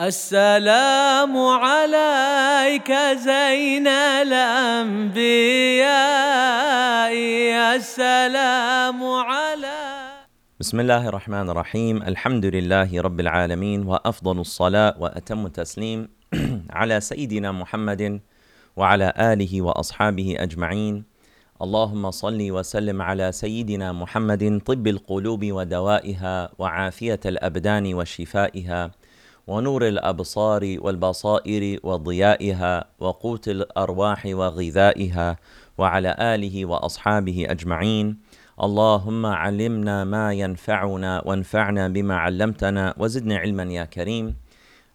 السلام عليك زين الأنبياء. السلام عليك بسم الله الرحمن الرحيم. الحمد لله رب العالمين وأفضل الصلاة وأتم التسليم على سيدنا محمد وعلى آله وأصحابه أجمعين. اللهم صل وسلم على سيدنا محمد طب القلوب ودوائها وعافية الأبدان وشفائها. ونور الأبصار والبصائر وضيائها وقوت الأرواح وغذائها وعلى آله وأصحابه أجمعين. اللهم علمنا ما ينفعنا وانفعنا بما علمتنا وزدنا علما يا كريم.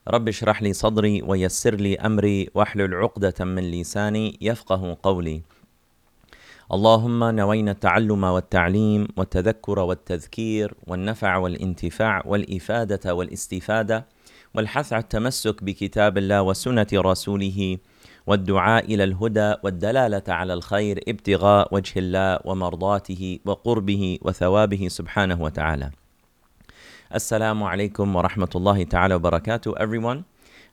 رب اشرح لي صدري ويسر لي أمري واحلل عقدة من لساني يفقه قولي. اللهم نوينا التعلم والتعليم والتذكر والتذكير والنفع والانتفاع والإفادة والاستفادة والحث على التمسك بكتاب الله وسنه رسوله والدعاء الى الهدى والدلاله على الخير ابتغاء وجه الله ومرضاته وقربه وثوابه سبحانه وتعالى. Assalamu alaikum wa rahmatullahi ta'ala wa barakatuh, everyone,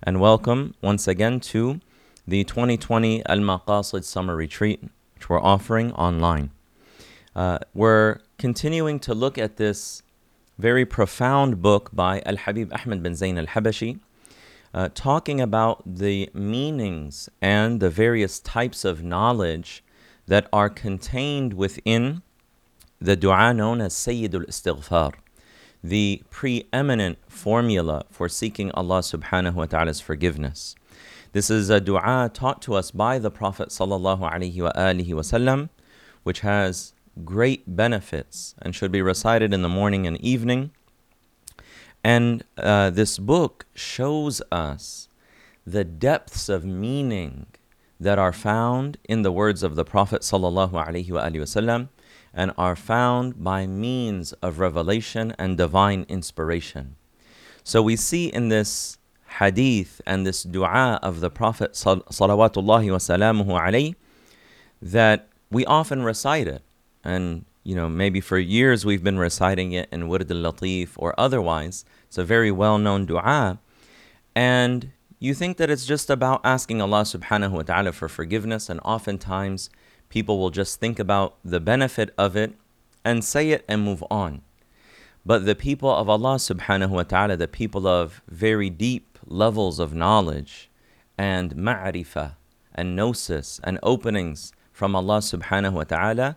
and welcome once again to the 2020 Al Maqasid Summer Retreat, which we're offering online. Uh, we're continuing to look at this very profound book by Al Habib Ahmed bin Zain al Habashi, uh, talking about the meanings and the various types of knowledge that are contained within the dua known as Sayyidul Istighfar, the preeminent formula for seeking Allah subhanahu wa ta'ala's forgiveness. This is a dua taught to us by the Prophet sallallahu alaihi wasallam, which has great benefits and should be recited in the morning and evening. And uh, this book shows us the depths of meaning that are found in the words of the Prophet wasallam and are found by means of revelation and divine inspiration. So we see in this hadith and this dua of the Prophet alayhi that we often recite it. And, you know, maybe for years we've been reciting it in Wird al-Latif or otherwise. It's a very well-known dua. And you think that it's just about asking Allah subhanahu wa ta'ala for forgiveness and oftentimes people will just think about the benefit of it and say it and move on. But the people of Allah subhanahu wa ta'ala, the people of very deep levels of knowledge and ma'rifah and gnosis and openings from Allah subhanahu wa ta'ala,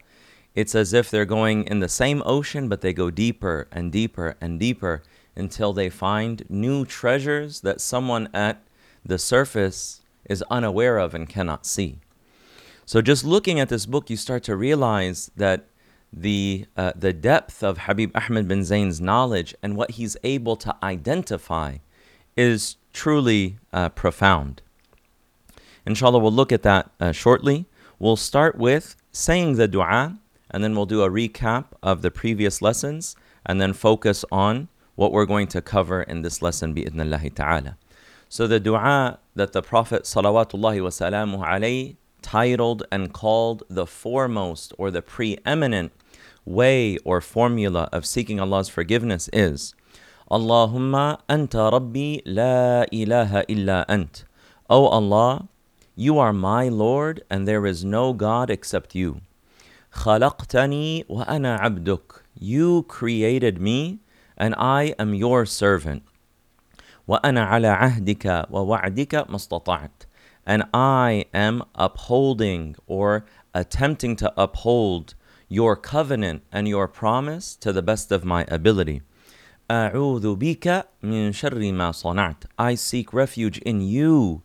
it's as if they're going in the same ocean, but they go deeper and deeper and deeper until they find new treasures that someone at the surface is unaware of and cannot see. So just looking at this book, you start to realize that the uh, the depth of Habib Ahmed bin Zayn's knowledge and what he's able to identify is truly uh, profound. Inshallah, we'll look at that uh, shortly. We'll start with saying the dua, and then we'll do a recap of the previous lessons, and then focus on what we're going to cover in this lesson, bi'idhnillahi ta'ala. So the dua that the Prophet salawatullahi alayhi titled and called the foremost or the preeminent way or formula of seeking Allah's forgiveness is Allahumma anta rabbi la ilaha illa ant. O Allah, you are my Lord and there is no God except you. خلقتني وأنا عبدك. You created me and I am your servant. وأنا على عهدك ووعدك ما استطعت and I am upholding or attempting to uphold your covenant and your promise to the best of my ability. أعوذ بك من شر ما صنعت. I seek refuge in you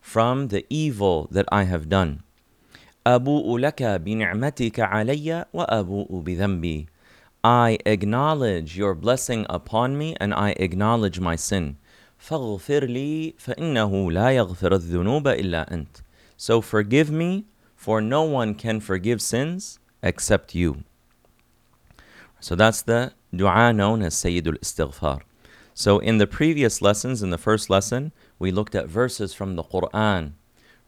from the evil that I have done. أبوء لك بنعمتك علي وأبوء بذنبي. I acknowledge your blessing upon me and I acknowledge my sin. فاغفر لي فإنه لا يغفر الذنوب إلا أنت. So forgive me, for no one can forgive sins except you. So that's the dua known as Sayyidul Istighfar. So in the previous lessons, in the first lesson, we looked at verses from the Quran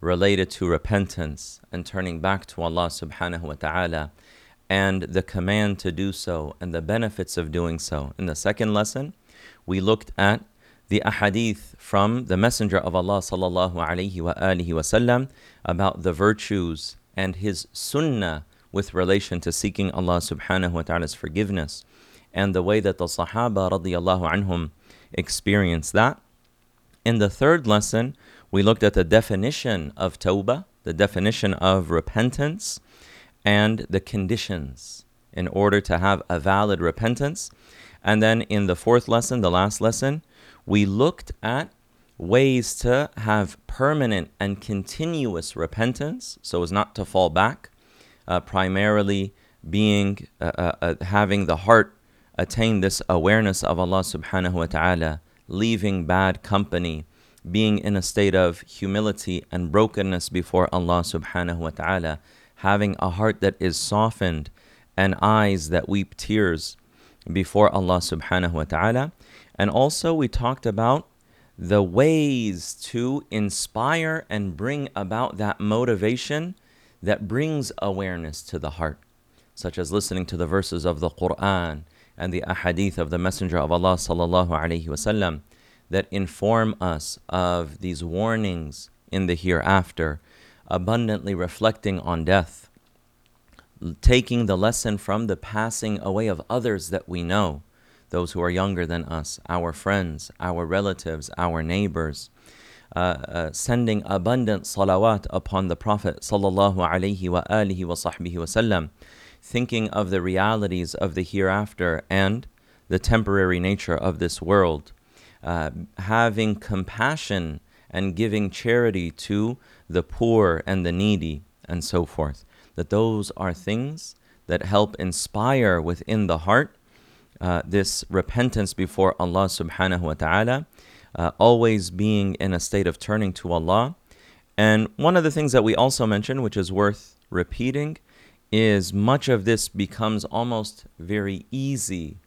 related to repentance and turning back to Allah subhanahu wa ta'ala and the command to do so and the benefits of doing so. In the second lesson, we looked at the ahadith from the Messenger of Allah sallallahu alaihi wa alihi wasallam about the virtues and his sunnah with relation to seeking Allah subhanahu wa ta'ala's forgiveness and the way that the Sahaba radiallahu anhum experienced that. In the third lesson, we looked at the definition of tawbah, the definition of repentance, and the conditions in order to have a valid repentance. And then in the fourth lesson, the last lesson, we looked at ways to have permanent and continuous repentance so as not to fall back, uh, primarily being uh, uh, uh, having the heart attain this awareness of Allah subhanahu wa ta'ala, leaving bad company, being in a state of humility and brokenness before Allah subhanahu wa ta'ala, having a heart that is softened and eyes that weep tears before Allah subhanahu wa ta'ala. And also, we talked about the ways to inspire and bring about that motivation that brings awareness to the heart, such as listening to the verses of the Quran and the ahadith of the Messenger of Allah sallallahu alaihi wasallam that inform us of these warnings in the hereafter, abundantly reflecting on death, taking the lesson from the passing away of others that we know those who are younger than us, our friends, our relatives, our neighbors. Uh, uh, sending abundant salawat upon the Prophet sallallahu alaihi wa alihi wa sahbihi wasallam, thinking of the realities of the hereafter and the temporary nature of this world, uh, having compassion and giving charity to the poor and the needy, and so forth. That those are things that help inspire within the heart uh, this repentance before Allah subhanahu wa ta'ala, uh, always being in a state of turning to Allah. And one of the things that we also mentioned, which is worth repeating, is much of this becomes almost very easy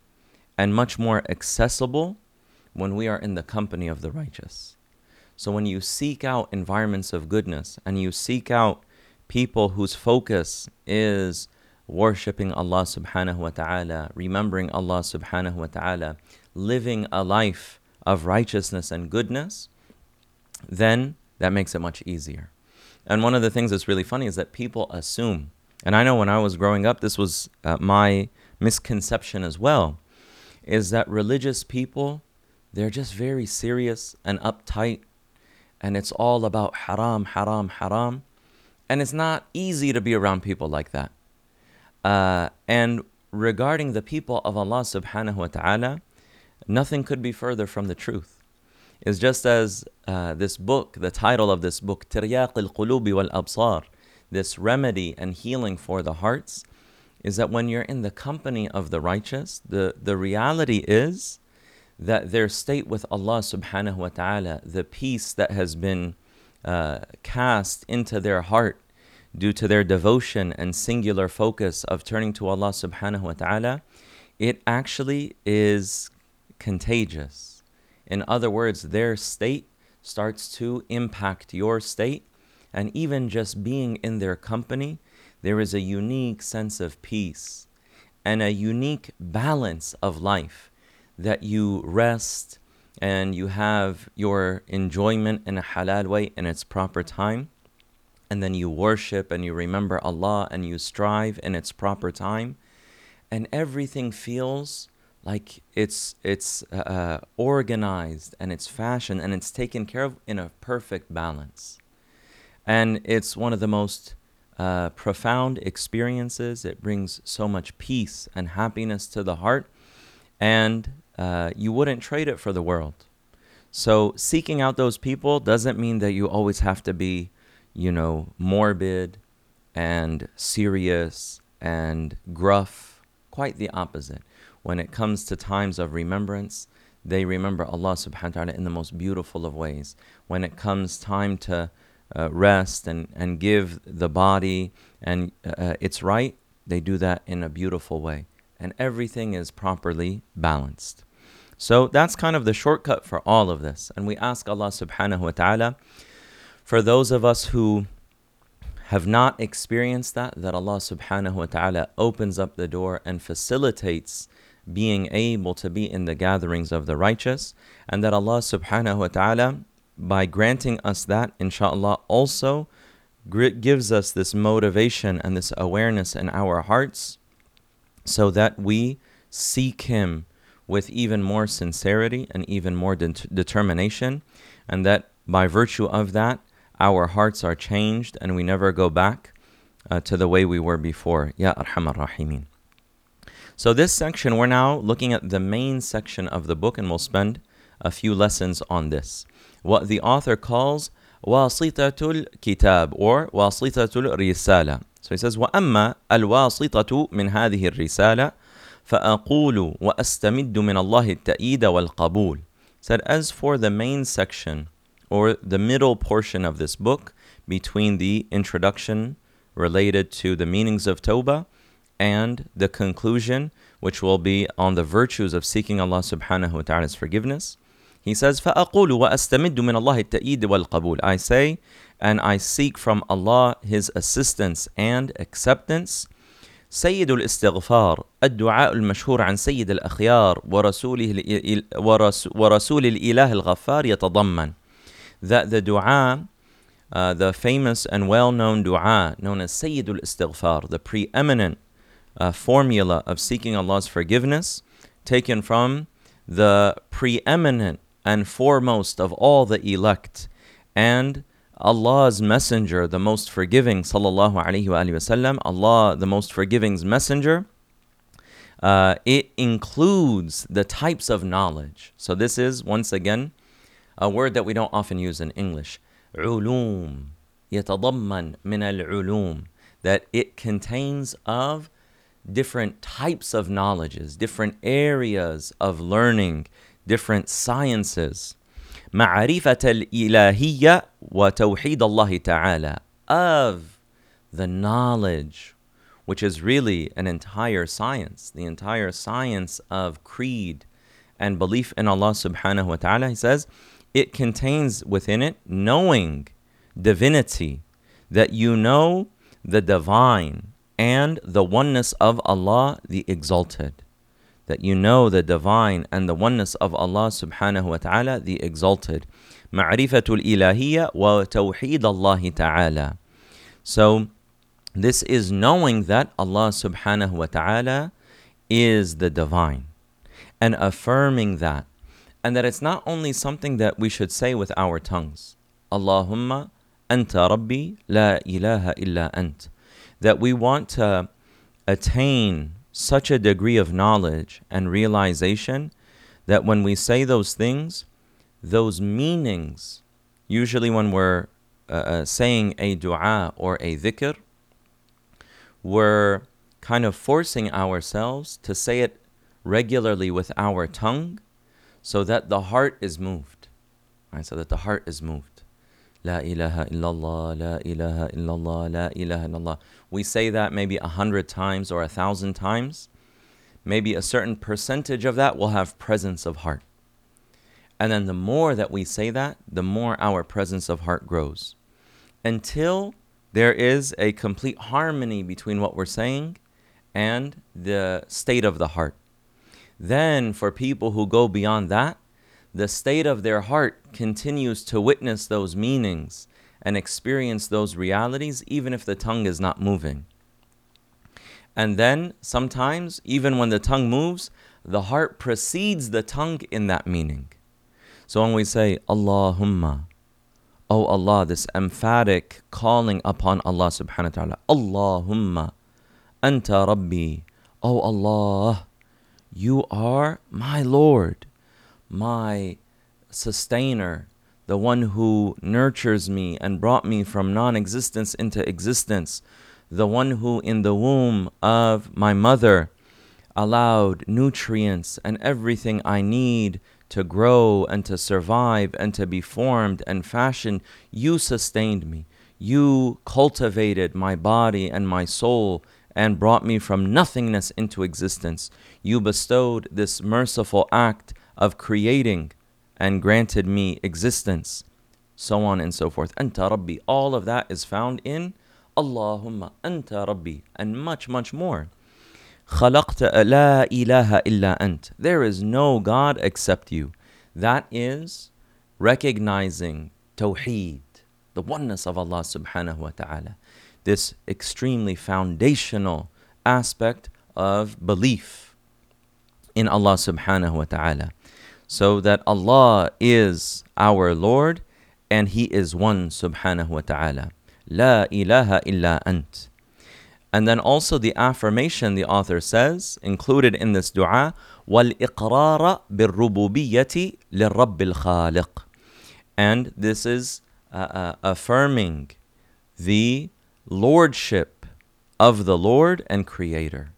and much more accessible when we are in the company of the righteous. So when you seek out environments of goodness and you seek out people whose focus is worshipping Allah subhanahu wa ta'ala, remembering Allah subhanahu wa ta'ala, living a life of righteousness and goodness, then that makes it much easier. And one of the things that's really funny is that people assume, and I know when I was growing up, this was uh, my misconception as well, is that religious people, they're just very serious and uptight, and it's all about haram, haram, haram. And it's not easy to be around people like that. Uh, and regarding the people of Allah subhanahu wa ta'ala, nothing could be further from the truth. It's just as uh, this book, the title of this book, Tiryaq al Qulubi wal Absar, this remedy and healing for the hearts, is that when you're in the company of the righteous, the, the reality is that their state with Allah subhanahu wa ta'ala, the peace that has been uh, cast into their heart due to their devotion and singular focus of turning to Allah subhanahu wa ta'ala, it actually is contagious. In other words, their state starts to impact your state, and even just being in their company, there is a unique sense of peace and a unique balance of life that you rest and you have your enjoyment in a halal way in its proper time. And then you worship and you remember Allah and you strive in its proper time, and everything feels like it's it's uh, uh, organized and it's fashioned and it's taken care of in a perfect balance, and it's one of the most uh, profound experiences. It brings so much peace and happiness to the heart, and uh, you wouldn't trade it for the world. So seeking out those people doesn't mean that you always have to be you know, morbid and serious and gruff. Quite the opposite. When it comes to times of remembrance, they remember Allah subhanahu wa ta'ala in the most beautiful of ways. When it comes time to uh, rest and, and give the body and uh, uh, its right, they do that in a beautiful way. And everything is properly balanced. So that's kind of the shortcut for all of this. And we ask Allah subhanahu wa ta'ala for those of us who have not experienced that, that Allah subhanahu wa ta'ala opens up the door and facilitates being able to be in the gatherings of the righteous, and that Allah subhanahu wa ta'ala, by granting us that, inshallah, also gives us this motivation and this awareness in our hearts so that we seek Him with even more sincerity and even more de- determination, and that by virtue of that, our hearts are changed and we never go back uh, to the way we were before. Ya Arhamar Rahimin. So, this section, we're now looking at the main section of the book, and we'll spend a few lessons on this. What the author calls واسطة الكتاب or واسطة الرسالة. So he says, وأما الواسطة من هذه الرسالة فأقول وأستمد من الله التأييد والقبول. Said, as for the main section or the middle portion of this book between the introduction related to the meanings of Tawbah and the conclusion, which will be on the virtues of seeking Allah subhanahu wa ta'ala's forgiveness. He says, فَأَقُولُ وَأَسْتَمِدُّ مِنَ اللَّهِ التَّأِيدِ وَالْقَبُولِ I say, and I seek from Allah His assistance and acceptance. سيد الاستغفار الدعاء المشهور عن سيد الأخيار ورسوله ورسول الإله الغفار يتضمن that the dua uh, the famous and well-known dua known as Sayyid al-Istighfar, the preeminent uh, formula of seeking Allah's forgiveness, taken from the preeminent and foremost of all the elect, and Allah's messenger, the most forgiving, sallallahu alaihi wasallam, Allah, the most forgiving's messenger. Uh, it includes the types of knowledge. So this is once again a word that we don't often use in English. علوم يتضمن من العلوم that it contains of different types of knowledges, different areas of learning, different sciences. معرفة الإلهية وتوحيد wa تعالى Ta'ala of the knowledge which is really an entire science, the entire science of creed and belief in Allah subhanahu wa ta'ala. He says, it contains within it knowing divinity, that you know the divine and the oneness of Allah, the exalted that you know the divine and the oneness of Allah subhanahu wa ta'ala, the exalted. Ma'rifatul ilahiyya wa tawheed Allah ta'ala. So, this is knowing that Allah subhanahu wa ta'ala is the divine and affirming that. And that it's not only something that we should say with our tongues. Allahumma anta rabbi la ilaha illa ant. That we want to attain such a degree of knowledge and realization that when we say those things, those meanings, usually when we're uh, uh saying a dua or a dhikr, we're kind of forcing ourselves to say it regularly with our tongue so that the heart is moved. Right? So that the heart is moved. La ilaha illallah, la ilaha illallah, la ilaha illallah. We say that maybe a hundred times or a thousand times. Maybe a certain percentage of that will have presence of heart. And then the more that we say that, the more our presence of heart grows. Until there is a complete harmony between what we're saying and the state of the heart. Then, for people who go beyond that, the state of their heart continues to witness those meanings and experience those realities, even if the tongue is not moving. And then, sometimes, even when the tongue moves, the heart precedes the tongue in that meaning. So when we say, Allahumma, Oh Allah, this emphatic calling upon Allah subhanahu wa ta'ala, Allahumma, Anta Rabbi, Oh Allah, you are my Lord, my sustainer, the one who nurtures me and brought me from non existence into existence, the one who in the womb of my mother allowed nutrients and everything I need to grow and to survive and to be formed and fashioned. You sustained me. You cultivated my body and my soul and brought me from nothingness into existence. You bestowed this merciful act of creating and granted me existence. So on and so forth. Anta Rabbi. All of that is found in Allahumma Anta Rabbi and much, much more. خلقت لا إله إلا أنت. There is no God except you. That is recognizing Tawheed, the oneness of Allah subhanahu wa ta'ala. This extremely foundational aspect of belief in Allah subhanahu wa ta'ala. So that Allah is our Lord and He is one subhanahu wa ta'ala. La ilaha illa ant. And then also the affirmation the author says, included in this dua, وَالْإِقْرَارَ بِالرُّبُوبِيَّةِ لِلرَّبِّ الْخَالِقِ And this is uh, uh, affirming the lordship of the Lord and Creator.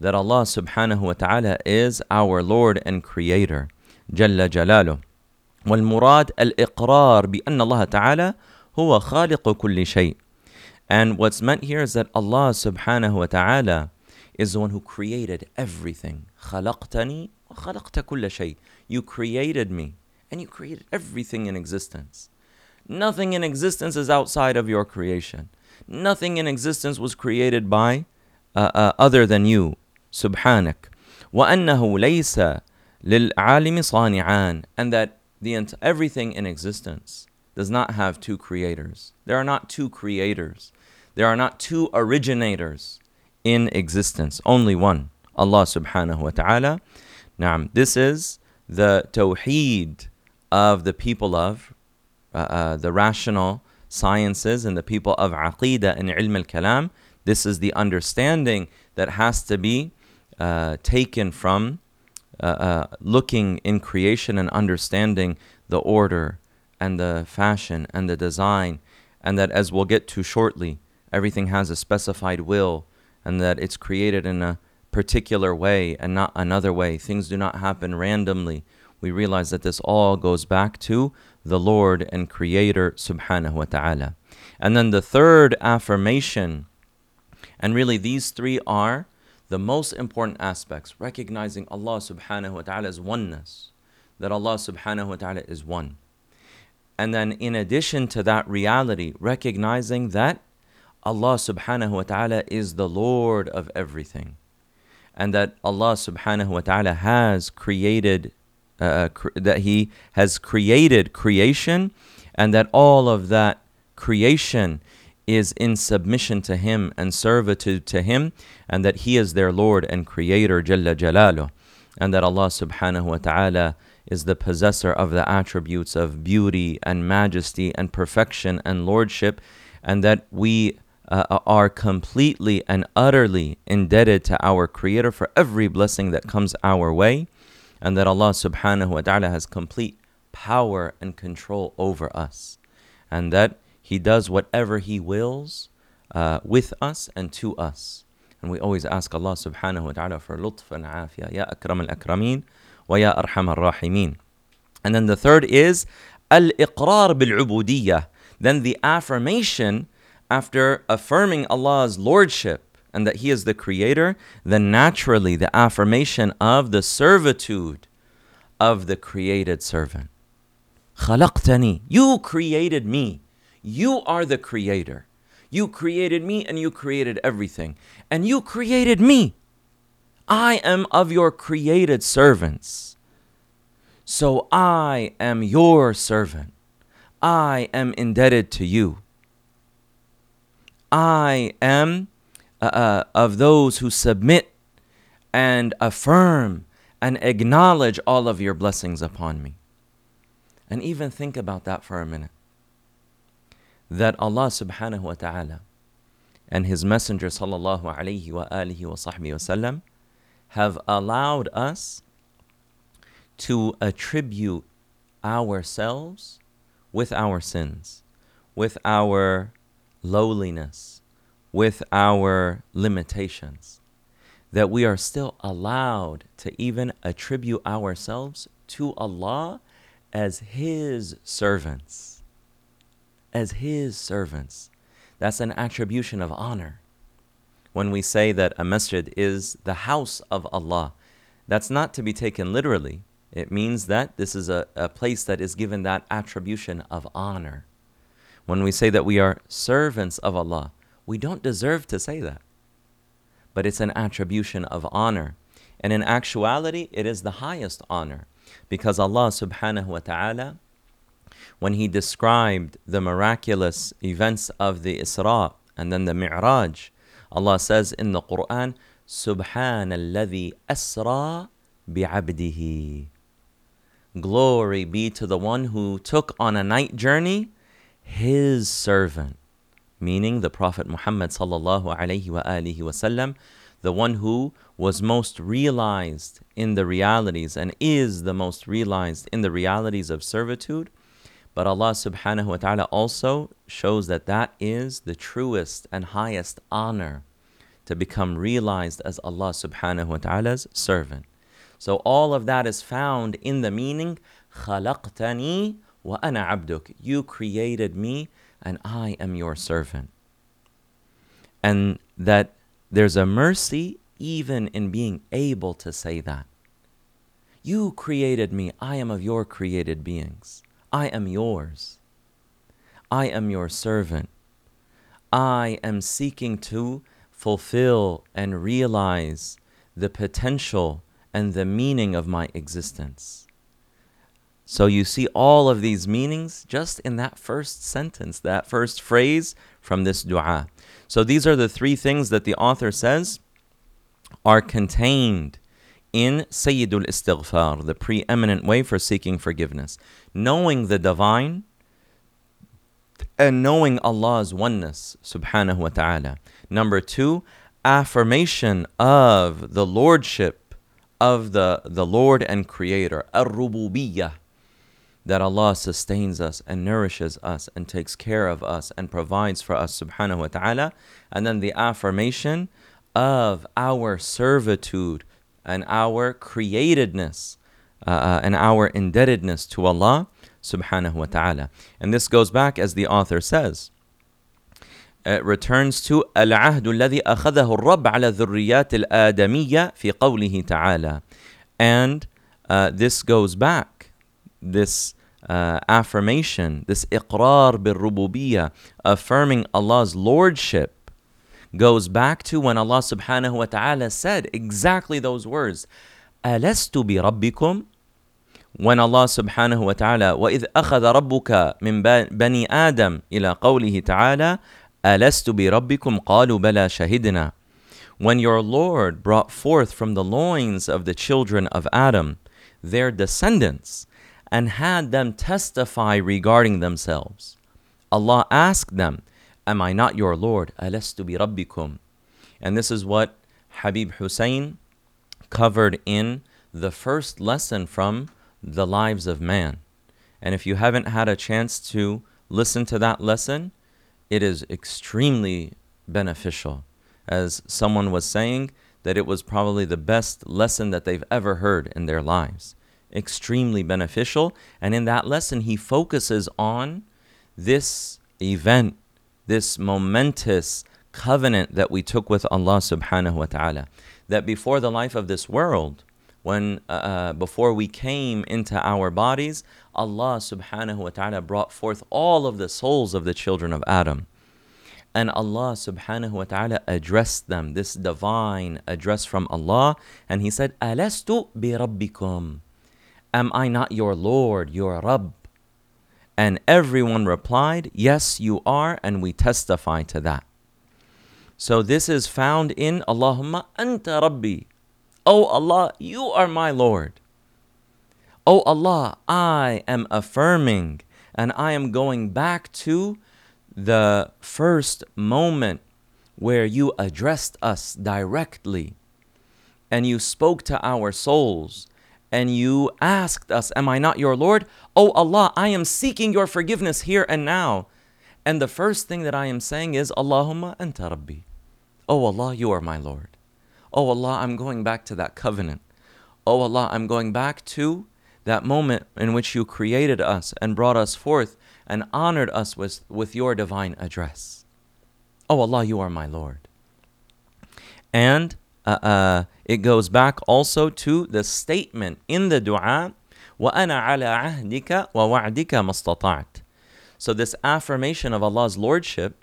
That Allah subhanahu wa ta'ala is our Lord and Creator. جل جلاله. والمراد الإقرار بأن الله تعالى هو خالق كل شيء. And what's meant here is that Allah subhanahu wa ta'ala is the one who created everything. خلقتني وخلقت كل شيء. You created me and you created everything in existence. Nothing in existence is outside of your creation. Nothing in existence was created by uh, uh, other than you. سبحانك. وأنه ليس للعالم صانعان. And that the everything in existence does not have two creators. There are not two creators. There are not two originators in existence, only one, Allah subhanahu wa ta'ala. Now, this is the tawheed of the people of uh, uh, the rational sciences and the people of aqidah and ilm al-kalam. This is the understanding that has to be uh, taken from uh, uh, looking in creation and understanding the order and the fashion and the design, and that as we'll get to shortly, everything has a specified will, and that it's created in a particular way and not another way. Things do not happen randomly. We realize that this all goes back to the Lord and Creator subhanahu wa ta'ala. And then the third affirmation, and really these three are the most important aspects recognizing Allah subhanahu wa ta'ala's oneness, that Allah subhanahu wa ta'ala is one. And then, in addition to that reality, recognizing that Allah subhanahu wa ta'ala is the Lord of everything. And that Allah subhanahu wa ta'ala has created, uh, cr- that He has created creation, and that all of that creation is in submission to Him and servitude to Him, and that He is their Lord and Creator, Jalla Jalaluh. And that Allah subhanahu wa ta'ala is the possessor of the attributes of beauty and majesty and perfection and lordship, and that we uh, are completely and utterly indebted to our Creator for every blessing that comes our way, and that Allah subhanahu wa ta'ala has complete power and control over us, and that He does whatever He wills uh, with us and to us. And we always ask Allah subhanahu wa ta'ala for lutf and afiyah. Ya akram al-akramin. ويا أرحم الراحمين. And then the third is al-iqrar bil Then the affirmation after affirming Allah's lordship and that He is the creator, then naturally the affirmation of the servitude of the created servant. خلقتني. You created me. You are the creator. You created me and you created everything. And you created me. I am of your created servants. So I am your servant. I am indebted to you. I am uh, uh, of those who submit and affirm and acknowledge all of your blessings upon me. And even think about that for a minute. That Allah subhanahu wa ta'ala and His Messenger sallallahu alayhi wa alihi wa sahbihi wa sallam have allowed us to attribute ourselves with our sins, with our lowliness, with our limitations, that we are still allowed to even attribute ourselves to Allah as His servants. As His servants. That's an attribution of honor when we say that a masjid is the house of Allah. That's not to be taken literally. It means that this is a, a place that is given that attribution of honor. When we say that we are servants of Allah, we don't deserve to say that. but it's an attribution of honor. And in actuality, it is the highest honor because Allah subhanahu wa ta'ala, when He described the miraculous events of the Isra and then the Mi'raj, Allah says in the Quran, سبحان الذي أسرى بعبده Glory be to the one who took on a night journey his servant, meaning the Prophet Muhammad sallallahu alaihi wasallam, the one who was most realized in the realities and is the most realized in the realities of servitude. But Allah subhanahu wa ta'ala also shows that that is the truest and highest honor to become realized as Allah subhanahu wa ta'ala's servant. So all of that is found in the meaning خلقتني وأنا عبدك. You created me and I am your servant. And that there's a mercy even in being able to say that. You created me. I am of your created beings. I am yours. I am your servant. I am seeking to fulfill and realize the potential and the meaning of my existence. So you see all of these meanings just in that first sentence, that first phrase from this dua. So these are the three things that the author says are contained in Sayyidul Istighfar, the preeminent way for seeking forgiveness. Knowing the divine and knowing Allah's oneness, subhanahu wa ta'ala. Number two, affirmation of the lordship of the, the Lord and Creator, ar-rububiyyah, that Allah sustains us and nourishes us and takes care of us and provides for us, subhanahu wa ta'ala. And then the affirmation of our servitude and our createdness uh, uh and our indebtedness to Allah subhanahu wa ta'ala. And this goes back, as the author says, it returns to العهد الذي أخذه الرب على الذريات الآدمية في قوله تعالى and uh, this goes back this uh, affirmation this إقرار بالربوبية affirming Allah's lordship goes back to when Allah subhanahu wa ta'ala said exactly those words ألست بربكم when Allah subhanahu wa ta'ala وإذ أخذ ربك من بني آدم إلى قوله تعالى ألست بربكم قالوا بلى شهدنا When your Lord brought forth from the loins of the children of Adam their descendants and had them testify regarding themselves, Allah asked them, Am I not your Lord? Alastu bi rabbikum. And this is what Habib Hussein covered in the first lesson from The Lives of Man. And if you haven't had a chance to listen to that lesson, it is extremely beneficial. As someone was saying, that it was probably the best lesson that they've ever heard in their lives. Extremely beneficial. And in that lesson, he focuses on this event this momentous covenant that we took with Allah subhanahu wa ta'ala. That before the life of this world, when uh, uh before we came into our bodies, Allah subhanahu wa ta'ala brought forth all of the souls of the children of Adam. And Allah subhanahu wa ta'ala addressed them, this divine address from Allah, and He said, Alastu bi rabbikum. Am I not your Lord, your Rabb? And everyone replied, Yes, you are, and we testify to that. So this is found in Allahumma anta rabbi. Oh Allah, you are my Lord. Oh Allah, I am affirming and I am going back to the first moment where you addressed us directly and you spoke to our souls and you asked us, Am I not your Lord? Oh Allah, I am seeking your forgiveness here and now. And the first thing that I am saying is, Allahumma anta rabbi. Oh Allah, you are my Lord. Oh Allah, I'm going back to that covenant. Oh Allah, I'm going back to that moment in which you created us and brought us forth and honored us with, with your divine address. Oh Allah, you are my Lord. And uh, uh, it goes back also to the statement in the dua, وَأَنَا عَلَىٰ عَهْدِكَ وَوَعْدِكَ مَسْتَطَعْتِ So this affirmation of Allah's Lordship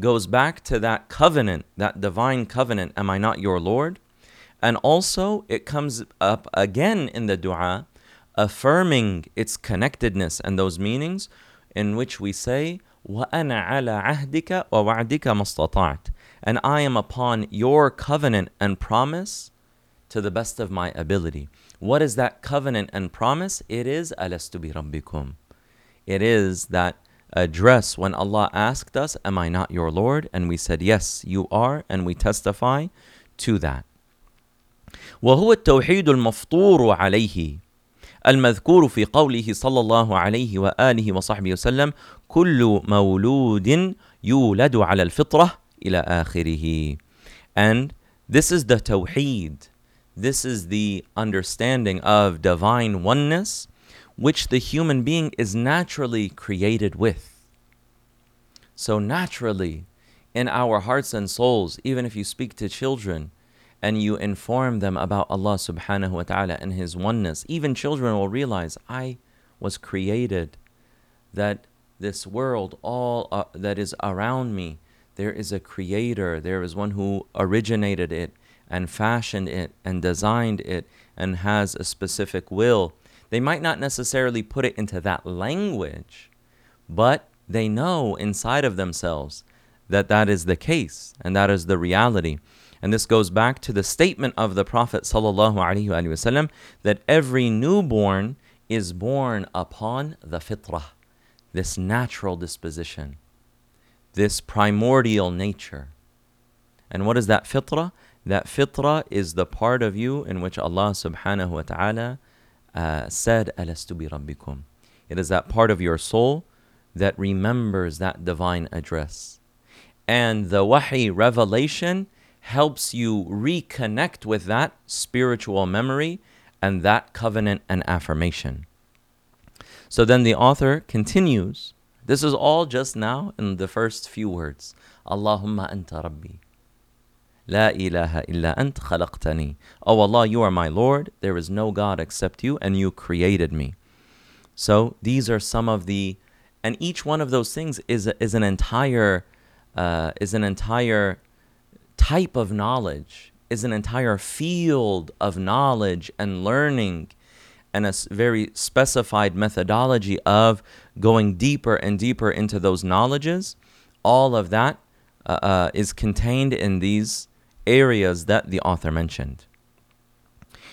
goes back to that covenant, that divine covenant, Am I not your Lord? And also, it comes up again in the dua, affirming its connectedness and those meanings, in which we say, وَأَنَا عَلَى عَهْدِكَ وَوَعْدِكَ مَسْتَطَعْتُ And I am upon your covenant and promise to the best of my ability. What is that covenant and promise? It is أَلَسْتُ بِرَبِّكُمْ It is that address when Allah asked us, Am I not your Lord? And we said, Yes, you are, and we testify to that. وهو التوحيد المفطور عليه المذكور في قوله صلى الله عليه واله وصحبه وسلم كل مولود يولد على الفطره الى اخره and this is the tawheed this is the understanding of divine oneness which the human being is naturally created with. So naturally in our hearts and souls even if you speak to children and you inform them about Allah subhanahu wa ta'ala and His oneness, even children will realize I was created, that this world, all uh, that is around me, there is a creator, there is one who originated it and fashioned it and designed it and has a specific will. They might not necessarily put it into that language, but they know inside of themselves that that is the case and that is the reality. And this goes back to the statement of the Prophet ﷺ that every newborn is born upon the fitrah, this natural disposition, this primordial nature. And what is that fitrah? That fitrah is the part of you in which Allah subhanahu wa ta'ala uh, said, Alastu bi rabbikum. It is that part of your soul that remembers that divine address. And the wahi revelation helps you reconnect with that spiritual memory and that covenant and affirmation. So then the author continues. This is all just now in the first few words. Allahumma anta rabbi. La ilaha illa ant khalaqtani. Oh Allah, you are my Lord. There is no God except you, and you created me. So these are some of the, and each one of those things is is an entire, uh, is an entire type of knowledge is an entire field of knowledge and learning and a very specified methodology of going deeper and deeper into those knowledges. All of that uh, uh, is contained in these areas that the author mentioned.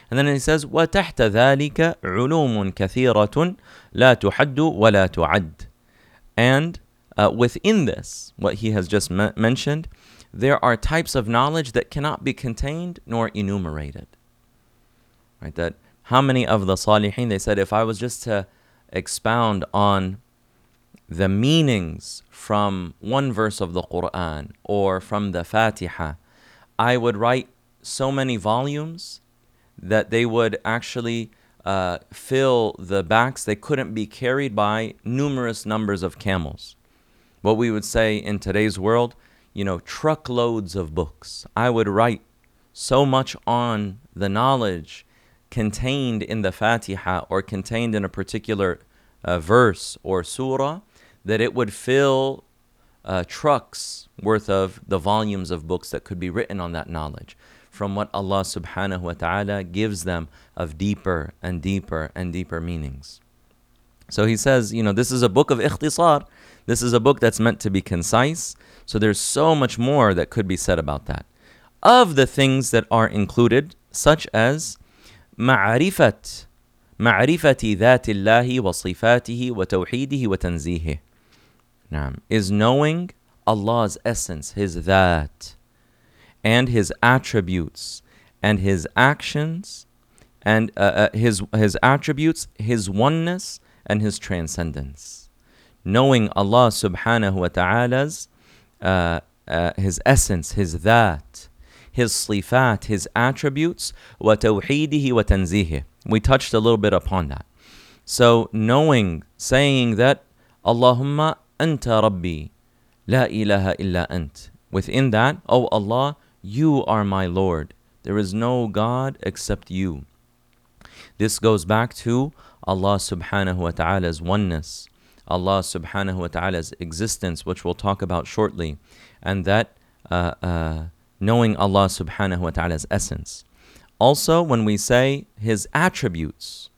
And then he says, وَتَحْتَ ذَلِكَ عُلُومٌ كَثِيرَةٌ لَا تُحَدُّ وَلَا تُعَدُّ And uh, within this, what he has just me- mentioned, there are types of knowledge that cannot be contained nor enumerated. Right? That how many of the salihin they said if I was just to expound on the meanings from one verse of the Quran or from the Fatiha, I would write so many volumes that they would actually uh, fill the backs. They couldn't be carried by numerous numbers of camels. What we would say in today's world, you know, truckloads of books. I would write so much on the knowledge contained in the Fatiha or contained in a particular uh, verse or surah that it would fill uh, trucks worth of the volumes of books that could be written on that knowledge from what Allah subhanahu wa ta'ala gives them of deeper and deeper and deeper meanings. So he says, you know, this is a book of ikhtisar. This is a book that's meant to be concise. So there's so much more that could be said about that. Of the things that are included, such as ma'rifat, ma'rifati dhatillahi wa sifatihi wa tawheedihi wa tanzihi. Is knowing Allah's essence, His dhat, and His attributes, and His actions, and uh, uh, His, His attributes, His oneness, and His transcendence. Knowing Allah subhanahu wa ta'ala's uh, uh His essence, His dhat, His sifat, His attributes, wa tawheedihi wa. We touched a little bit upon that. So knowing, saying that, Allahumma anta rabbi, la ilaha illa ant. Within that, oh Allah, you are my Lord. There is no God except you. This goes back to Allah subhanahu wa ta'ala's oneness, Allah subhanahu wa ta'ala's existence, which we'll talk about shortly, and that uh, uh, knowing Allah subhanahu wa ta'ala's essence. Also, when we say His attributes,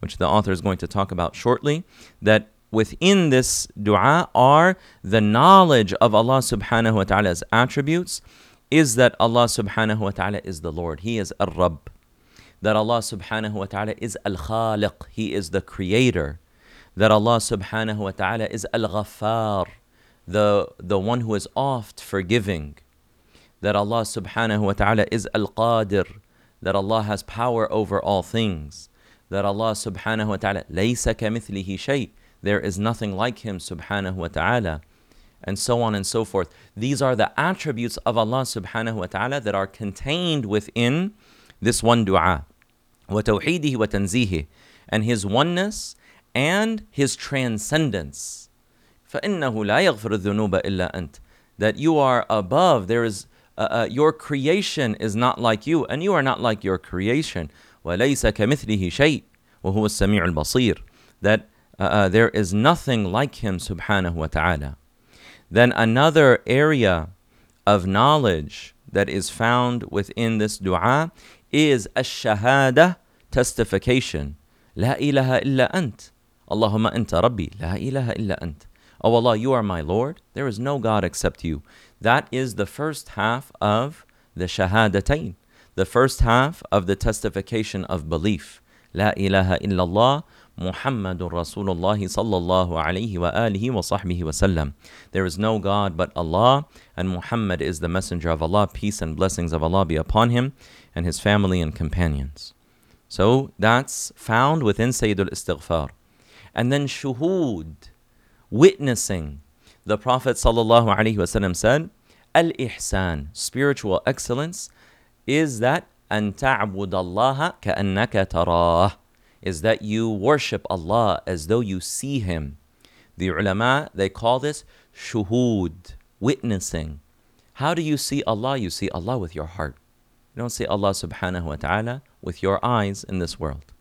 which the author is going to talk about shortly, that within this dua are the knowledge of Allah subhanahu wa ta'ala's attributes is that Allah subhanahu wa ta'ala is the Lord. He is Ar-Rabb. That Allah subhanahu wa ta'ala is Al-Khaliq. He is the creator. That Allah subhanahu wa ta'ala is Al-Ghaffar. The, the one who is oft forgiving. That Allah subhanahu wa ta'ala is Al-Qadir. That Allah has power over all things. That Allah subhanahu wa ta'ala laysa kamithlihi shay. There is nothing like Him subhanahu wa ta'ala and so on and so forth. These are the attributes of Allah subhanahu wa ta'ala that are contained within this one dua. وَتَوْحِيدِهِ وَتَنْزِيهِ And His oneness and His transcendence. فَإِنَّهُ لَا يَغْفِرُ الذُّنُوبَ إِلَّا أَنْتَ That you are above, there is, uh, uh, your creation is not like you, and you are not like your creation. وَلَيْسَ كَمِثْلِهِ شَيْءٍ وَهُوَ السَّمِيعُ الْبَصِيرُ That uh, uh, there is nothing like Him subhanahu wa ta'ala. Then another area of knowledge that is found within this dua is ash-shahada testification. La ilaha illa ant. Allahumma anta rabbi. La ilaha illa ant. Oh Allah, you are my Lord. There is no God except you. That is the first half of the shahadatain. The first half of the testification of belief. La ilaha illallah محمد رسول الله صلى الله عليه وآله وصحبه وسلم. There is no God but Allah, and Muhammad is the messenger of Allah. Peace and blessings of Allah be upon him and his family and companions. So that's found within Sayyidul Istighfar. And then shuhud, witnessing. The Prophet sallallahu alaihi wasallam said, Al-ihsan, spiritual excellence, is that أن تعبد الله كأنك تراه is that you worship Allah as though you see Him. The ulama, they call this shuhud, witnessing. How do you see Allah? You see Allah with your heart. You don't see Allah subhanahu wa ta'ala with your eyes in this world.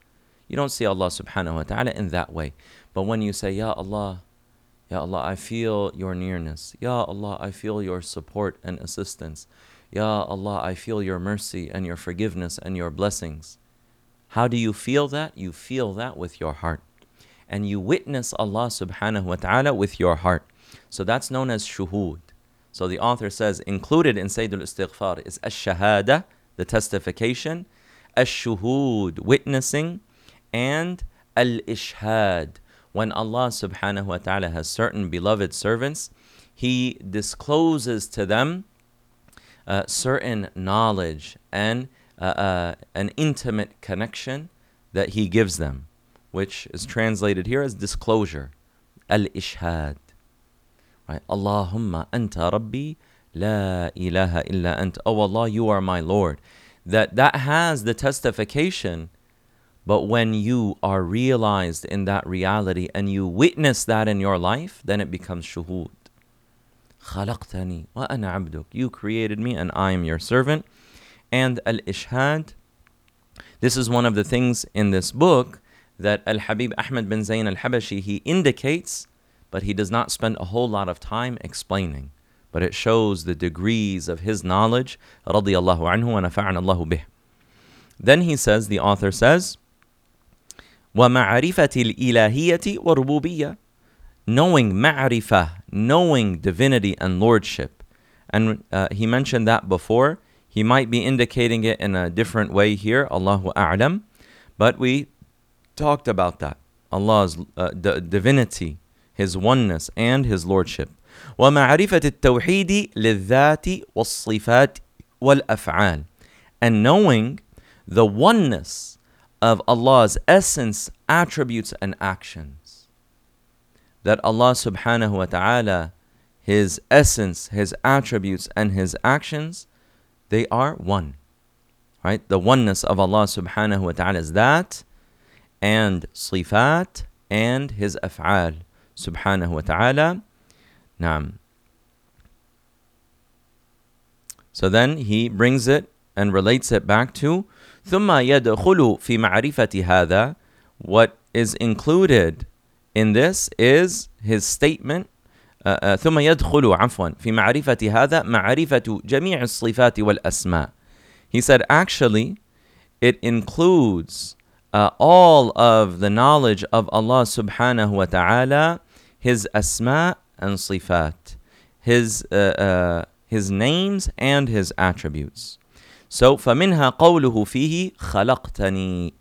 You don't see Allah subhanahu wa ta'ala in that way. But when you say, Ya Allah, Ya Allah, I feel your nearness. Ya Allah, I feel your support and assistance. Ya Allah, I feel your mercy and your forgiveness and your blessings. How do you feel that? You feel that with your heart. And you witness Allah subhanahu wa ta'ala with your heart. So that's known as shuhud. So the author says, included in Sayyidul Istighfar is ash-shahada, the testification, ash-shuhud, witnessing, and al-ishhad. When Allah subhanahu wa ta'ala has certain beloved servants, He discloses to them uh, certain knowledge and uh, uh, an intimate connection that he gives them, which is translated here as disclosure, al-ishhad. Right? Allahumma anta rabbi la ilaha illa ant. Oh Allah, you are my Lord. That that has the testification, but when you are realized in that reality and you witness that in your life, then it becomes shuhud. خلقتني وأنا عبدك. You created me and I am your servant and al ishhad. This is one of the things in this book that Al Habib Ahmed bin Zayn al Habashi he indicates, but he does not spend a whole lot of time explaining. But it shows the degrees of his knowledge, radiallahu anhu wa nafa'ana Allahu bih. Then he says, the author says, وَمَعْرِفَةِ الْإِلَهِيَّةِ وَرُبُوبِيَّةِ Knowing ma'rifah, knowing divinity and lordship. And uh, he mentioned that before he might be indicating it in a different way here, Allahu A'lam. But we talked about that. Allah's uh, the divinity, His oneness, and His lordship. ومعرفة التوحيد للذات والصفات والأفعال and knowing the oneness of Allah's essence, attributes, and actions. That Allah subhanahu wa ta'ala, His essence, His attributes, and His actions they are one. Right? The oneness of Allah subhanahu wa ta'ala is that and sifat and his af'al subhanahu wa ta'ala. Naam. So then he brings it and relates it back to ثم يدخل في معرفة هذا what is included in this is his statement uh, uh, ثم يدخل عفوا في معرفة هذا معرفة جميع الصفات والأسماء. He said actually it includes uh, all of the knowledge of Allah subhanahu wa ta'ala, His asma and sifat, His, uh, uh, His names and His attributes. So فمنها قوله فيه خلقتني.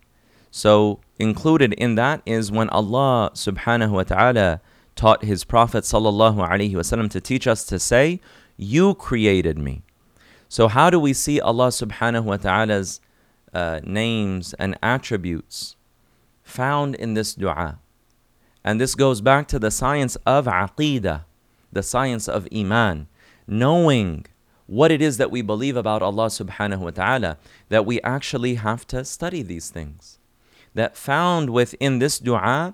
So included in that is when Allah subhanahu wa ta'ala taught his Prophet wasallam to teach us to say, You created me. So how do we see Allah subhanahu wa ta'ala's uh, names and attributes found in this dua? And this goes back to the science of aqidah, the science of iman, knowing what it is that we believe about Allah subhanahu wa ta'ala, that we actually have to study these things. That found within this dua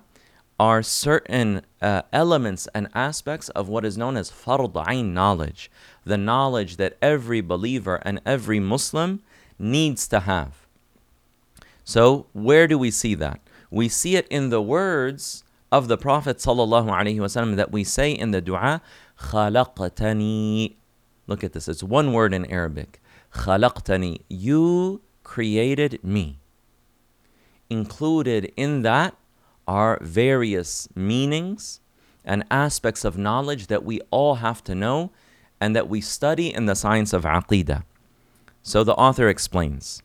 are certain uh, elements and aspects of what is known as fard ain knowledge, the knowledge that every believer and every Muslim needs to have. So, where do we see that? We see it in the words of the Prophet ﷺ that we say in the dua, خلقتني Look at this. It's one word in Arabic. خلقتني. You created me. Included in that are various meanings and aspects of knowledge that we all have to know and that we study in the science of aqidah. So the author explains.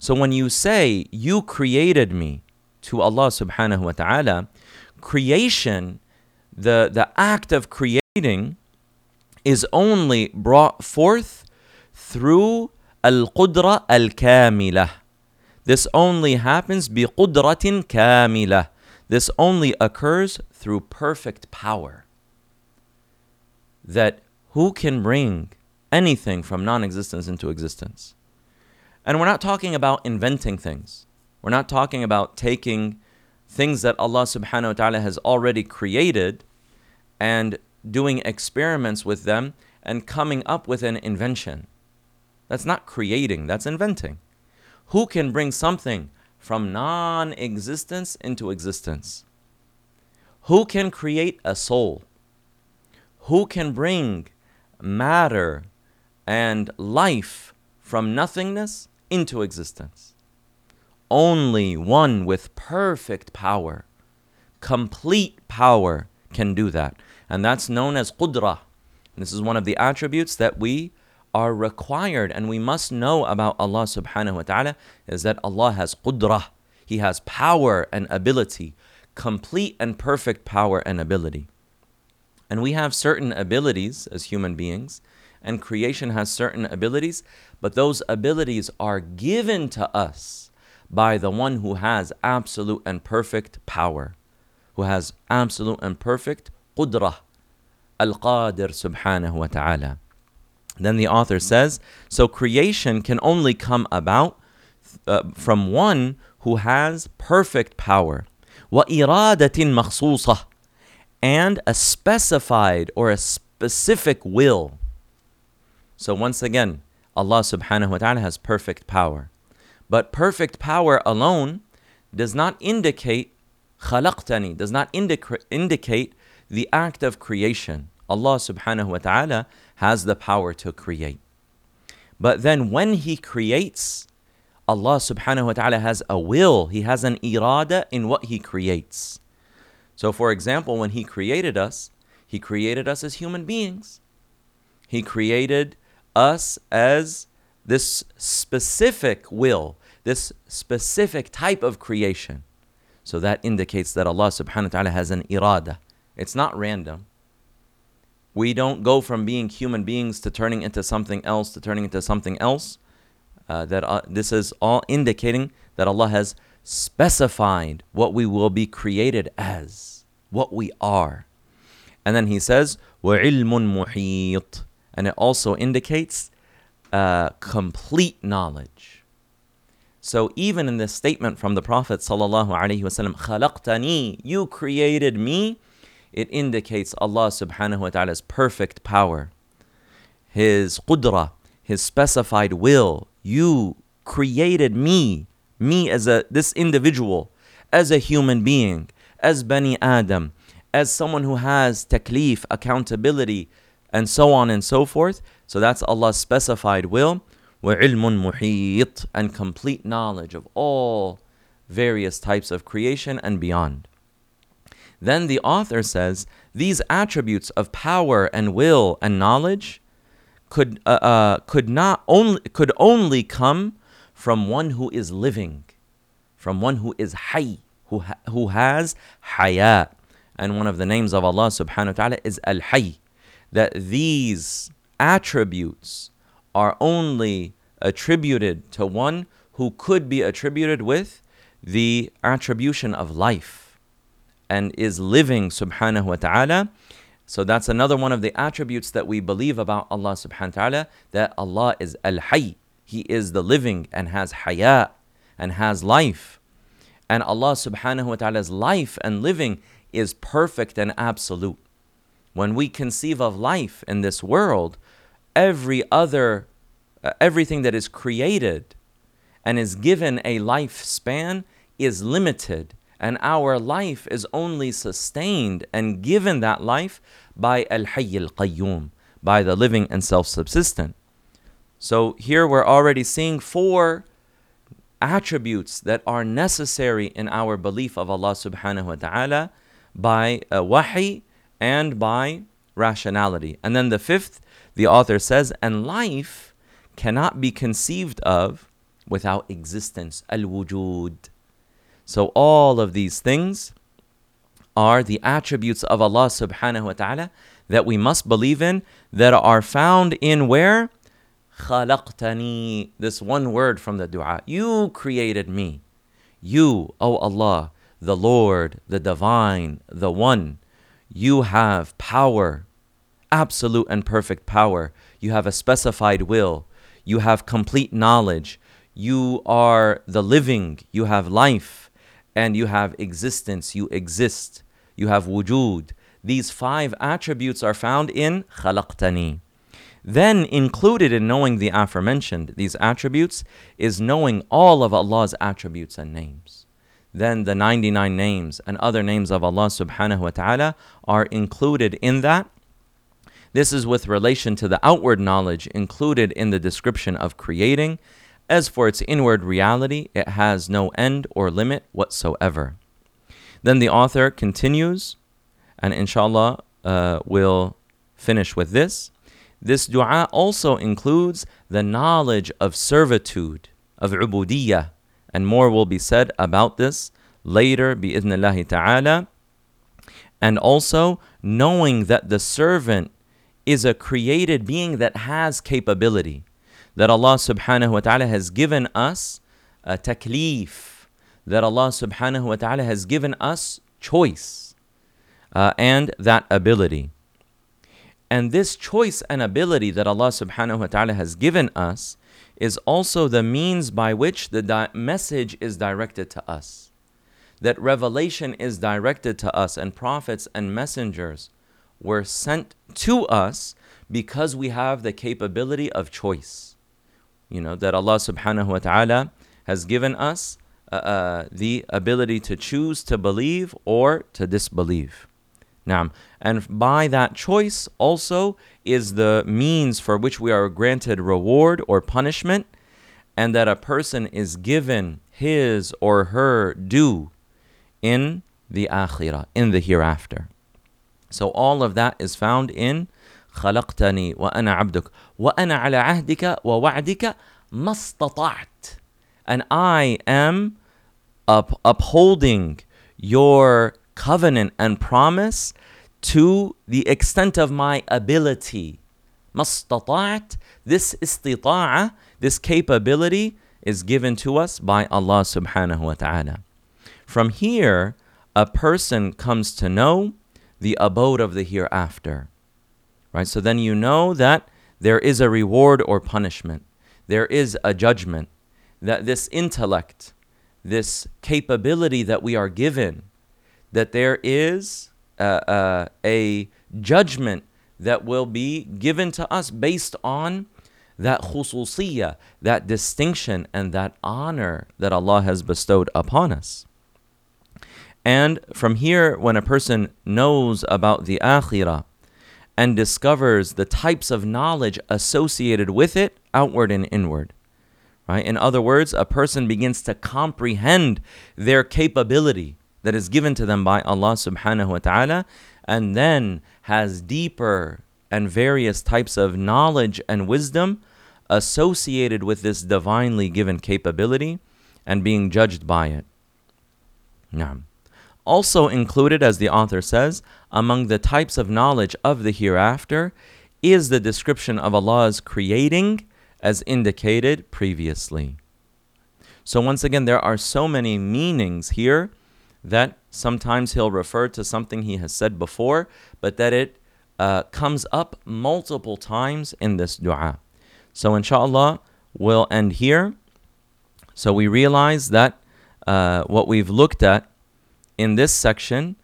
So when you say, You created me to Allah subhanahu wa ta'ala, creation, the, the act of creating, is only brought forth through al-qudra al-kamilah. This only happens biqudratin kamilah. This only occurs through perfect power. That who can bring anything from non existence into existence? And we're not talking about inventing things. We're not talking about taking things that Allah subhanahu wa ta'ala has already created and doing experiments with them and coming up with an invention. That's not creating, that's inventing. Who can bring something from non existence into existence? Who can create a soul? Who can bring matter and life from nothingness into existence? Only one with perfect power, complete power, can do that and that's known as qudra. This is one of the attributes that we are required and we must know about Allah subhanahu wa ta'ala is that Allah has qudrah, He has power and ability, complete and perfect power and ability. And we have certain abilities as human beings, and creation has certain abilities, but those abilities are given to us by the one who has absolute and perfect power, who has absolute and perfect qudrah, Al Qadir subhanahu wa ta'ala. then the author says so creation can only come about uh, from one who has perfect power وإرادة مخصوصة and a specified or a specific will so once again Allah subhanahu wa ta'ala has perfect power but perfect power alone does not indicate خلقتني does not indica- indicate the act of creation. Allah subhanahu wa ta'ala has the power to create. But then when He creates, Allah subhanahu wa ta'ala has a will, He has an irada in what He creates. So, for example, when He created us, He created us as human beings. He created us as this specific will, this specific type of creation. So that indicates that Allah subhanahu wa ta'ala has an irada. It's not random. We don't go from being human beings to turning into something else to turning into something else. Uh, that uh, this is all indicating that Allah has specified what we will be created as, what we are. And then He says, وَعِلْمٌ مُحِيطٌ And it also indicates uh, complete knowledge. So even in this statement from the Prophet sallallahu alaihi wasallam, خَلَقْتَنِي You created me it indicates Allah subhanahu wa ta'ala's perfect power, His qudra, His specified will. You created me, me as a this individual, as a human being, as Bani Adam, as someone who has taklif, accountability, and so on and so forth. So that's Allah's specified will. وَعِلْمٌ مُحِيطٌ And complete knowledge of all various types of creation and beyond. Then the author says these attributes of power and will and knowledge could uh, uh, could not only could only come from one who is living, from one who is hayy, who ha- who has hayat. And one of the names of Allah subhanahu wa ta'ala is Al. That these attributes are only attributed to one who could be attributed with the attribution of life and is living subhanahu wa ta'ala. So that's another one of the attributes that we believe about Allah subhanahu wa ta'ala that Allah is Al Hayy. He is the living and has hayat and has life. And Allah subhanahu wa ta'ala's life and living is perfect and absolute. When we conceive of life in this world, every other, uh, everything that is created and is given a lifespan is limited, and our life is only sustained and given that life by Al Hayy Al Qayyum, by the living and self subsistent. So here we're already seeing four attributes that are necessary in our belief of Allah subhanahu wa ta'ala by uh, wahi and by rationality. And then the fifth, the author says, and life cannot be conceived of without existence, al wujud. So all of these things are the attributes of Allah subhanahu wa ta'ala that we must believe in that are found in where? Khalaqtani. This one word from the dua. You created me. You, O oh Allah, the Lord, the Divine, the One. You have power, absolute and perfect power. You have a specified will. You have complete knowledge. You are the living. You have life and you have existence. You exist. You have wujud. These five attributes are found in khalaqtani. Then, included in knowing the aforementioned, these attributes, is knowing all of Allah's attributes and names. Then the 99 names and other names of Allah subhanahu wa ta'ala are included in that. This is with relation to the outward knowledge included in the description of creating. As for its inward reality, it has no end or limit whatsoever. Then the author continues, and inshallah, uh, we'll finish with this. This dua also includes the knowledge of servitude, of ubudiyah, and more will be said about this later, bi'idhnillahi ta'ala. And also knowing that the servant is a created being that has capability, that Allah subhanahu wa ta'ala has given us a taklif, that Allah subhanahu wa ta'ala has given us choice uh, and that ability. And this choice and ability that Allah subhanahu wa ta'ala has given us is also the means by which the di- message is directed to us. That revelation is directed to us, and prophets and messengers were sent to us because we have the capability of choice. You know, that Allah subhanahu wa ta'ala has given us uh, uh, the ability to choose to believe or to disbelieve. Naam. And by that choice also is the means for which we are granted reward or punishment, and that a person is given his or her due in the akhirah, in the hereafter. So all of that is found in خلقتني وأنا عبدك وأنا على عهدك ووعدك ما استطعت and I am up, upholding your covenant and promise to the extent of my ability. Mastata'at, this istita'a, this capability is given to us by Allah subhanahu wa ta'ala. From here, a person comes to know the abode of the hereafter. Right? So then you know that there is a reward or punishment. There is a judgment. That this intellect, this capability that we are given, that there is uh, uh, a judgment that will be given to us based on that khususiyah, that distinction and that honor that Allah has bestowed upon us. And from here, when a person knows about the akhirah and discovers the types of knowledge associated with it, outward and inward, right? In other words, a person begins to comprehend their capability that is given to them by Allah subhanahu wa ta'ala and then has deeper and various types of knowledge and wisdom associated with this divinely given capability and being judged by it. Now, also included, as the author says, among the types of knowledge of the hereafter is the description of Allah's creating as indicated previously. So, once again, there are so many meanings here that sometimes he'll refer to something he has said before, but that it uh, comes up multiple times in this dua. So, inshallah, we'll end here. So, we realize that uh, what we've looked at in this section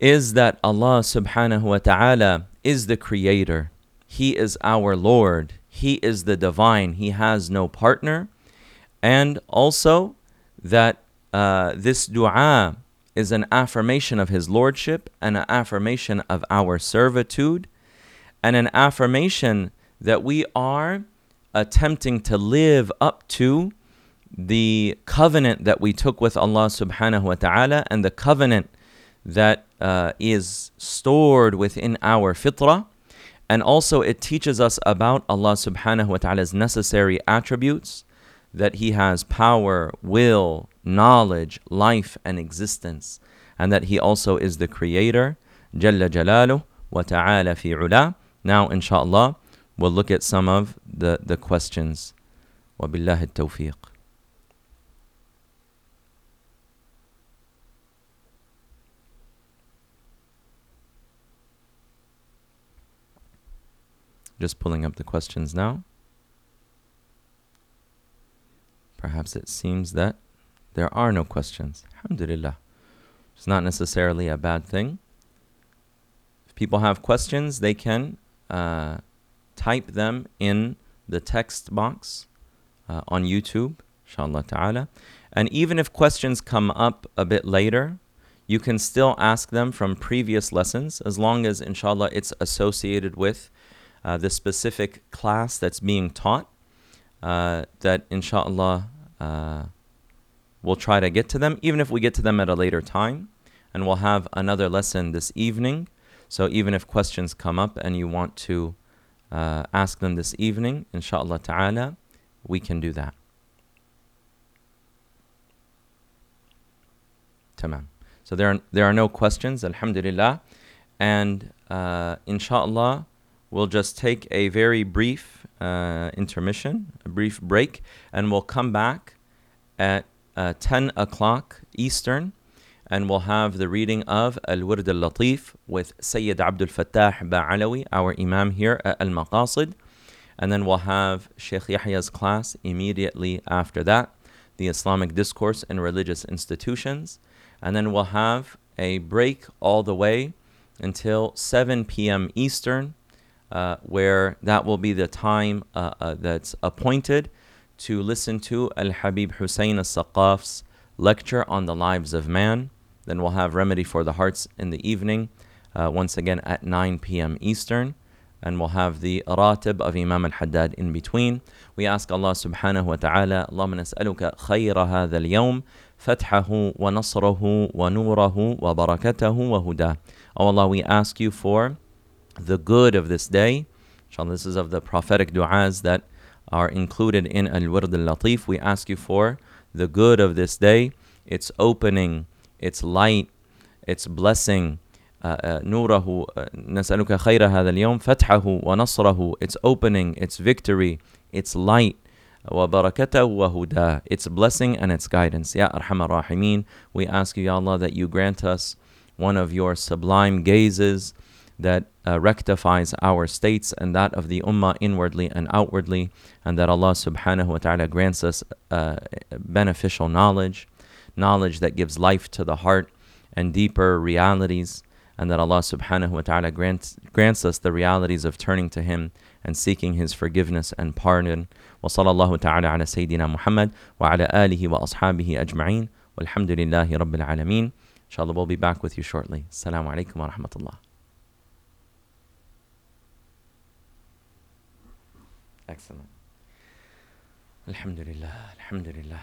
is that Allah subhanahu wa ta'ala is the creator. He is our Lord. He is the divine. He has no partner. And also that uh, this dua is an affirmation of His Lordship and an affirmation of our servitude and an affirmation that we are attempting to live up to the covenant that we took with Allah subhanahu wa ta'ala and the covenant that uh, is stored within our fitrah. And also, it teaches us about Allah subhanahu wa ta'ala's necessary attributes that He has power, will, knowledge, life, and existence, and that He also is the Creator, Jalla Jalaluh wa ta'ala fi ula. Now, inshallah, we'll look at some of the, the questions. وبالله التوفيق Just pulling up the questions now. Perhaps it seems that there are no questions. Alhamdulillah. It's not necessarily a bad thing. If people have questions, they can uh, type them in the text box uh, on YouTube, inshallah ta'ala. And even if questions come up a bit later, you can still ask them from previous lessons as long as, inshallah, it's associated with uh, the specific class that's being taught, uh, that inshallah uh, we'll try to get to them, even if we get to them at a later time. And we'll have another lesson this evening. So even if questions come up and you want to uh, ask them this evening, inshallah ta'ala, we can do that. Tamam. So there are, there are no questions, alhamdulillah. And uh, inshallah, We'll just take a very brief uh, intermission, a brief break, and we'll come back at uh, 10 o'clock Eastern, and we'll have the reading of Al Wird al Latif with Sayyid Abdul Fattah Ba'alawi, our Imam here at Al Maqasid. And then we'll have Sheikh Yahya's class immediately after that, the Islamic Discourse and Religious Institutions. And then we'll have a break all the way until 7 p.m. Eastern uh, where that will be the time uh, uh, that's appointed to listen to Al Habib Hussein al Saqaf's lecture on the lives of man. Then we'll have Remedy for the Hearts in the evening, uh, once again at 9 p.m. Eastern. And we'll have the Ratib of Imam al Haddad in between. We ask Allah subhanahu wa ta'ala, al-yawm, fathahu wa nasrahu wa nurahu wa barakatahu wa huda. Oh Allah, we ask you for the good of this day. Inshallah, this is of the prophetic du'as that are included in Al Wird al Latif. We ask you for the good of this day, its opening, its light, its blessing. نوره نسألك خير هذا اليوم فتحه ونصره its opening its victory its light وبركته وهداه its blessing and its guidance Ya أرحم الراحمين we ask you Ya Allah that you grant us one of your sublime gazes that uh, rectifies our states and that of the ummah inwardly and outwardly, and that Allah subhanahu wa ta'ala grants us uh, beneficial knowledge, knowledge that gives life to the heart and deeper realities, and that Allah subhanahu wa ta'ala grants, grants us the realities of turning to Him and seeking His forgiveness and pardon. وصلى الله تعالى على سيدنا محمد وعلى آله وأصحابه أجمعين والحمد لله رب العالمين Inshallah, we'll be back with you shortly. Assalamu alaikum wa rahmatullah. Excellent. Alhamdulillah, Alhamdulillah.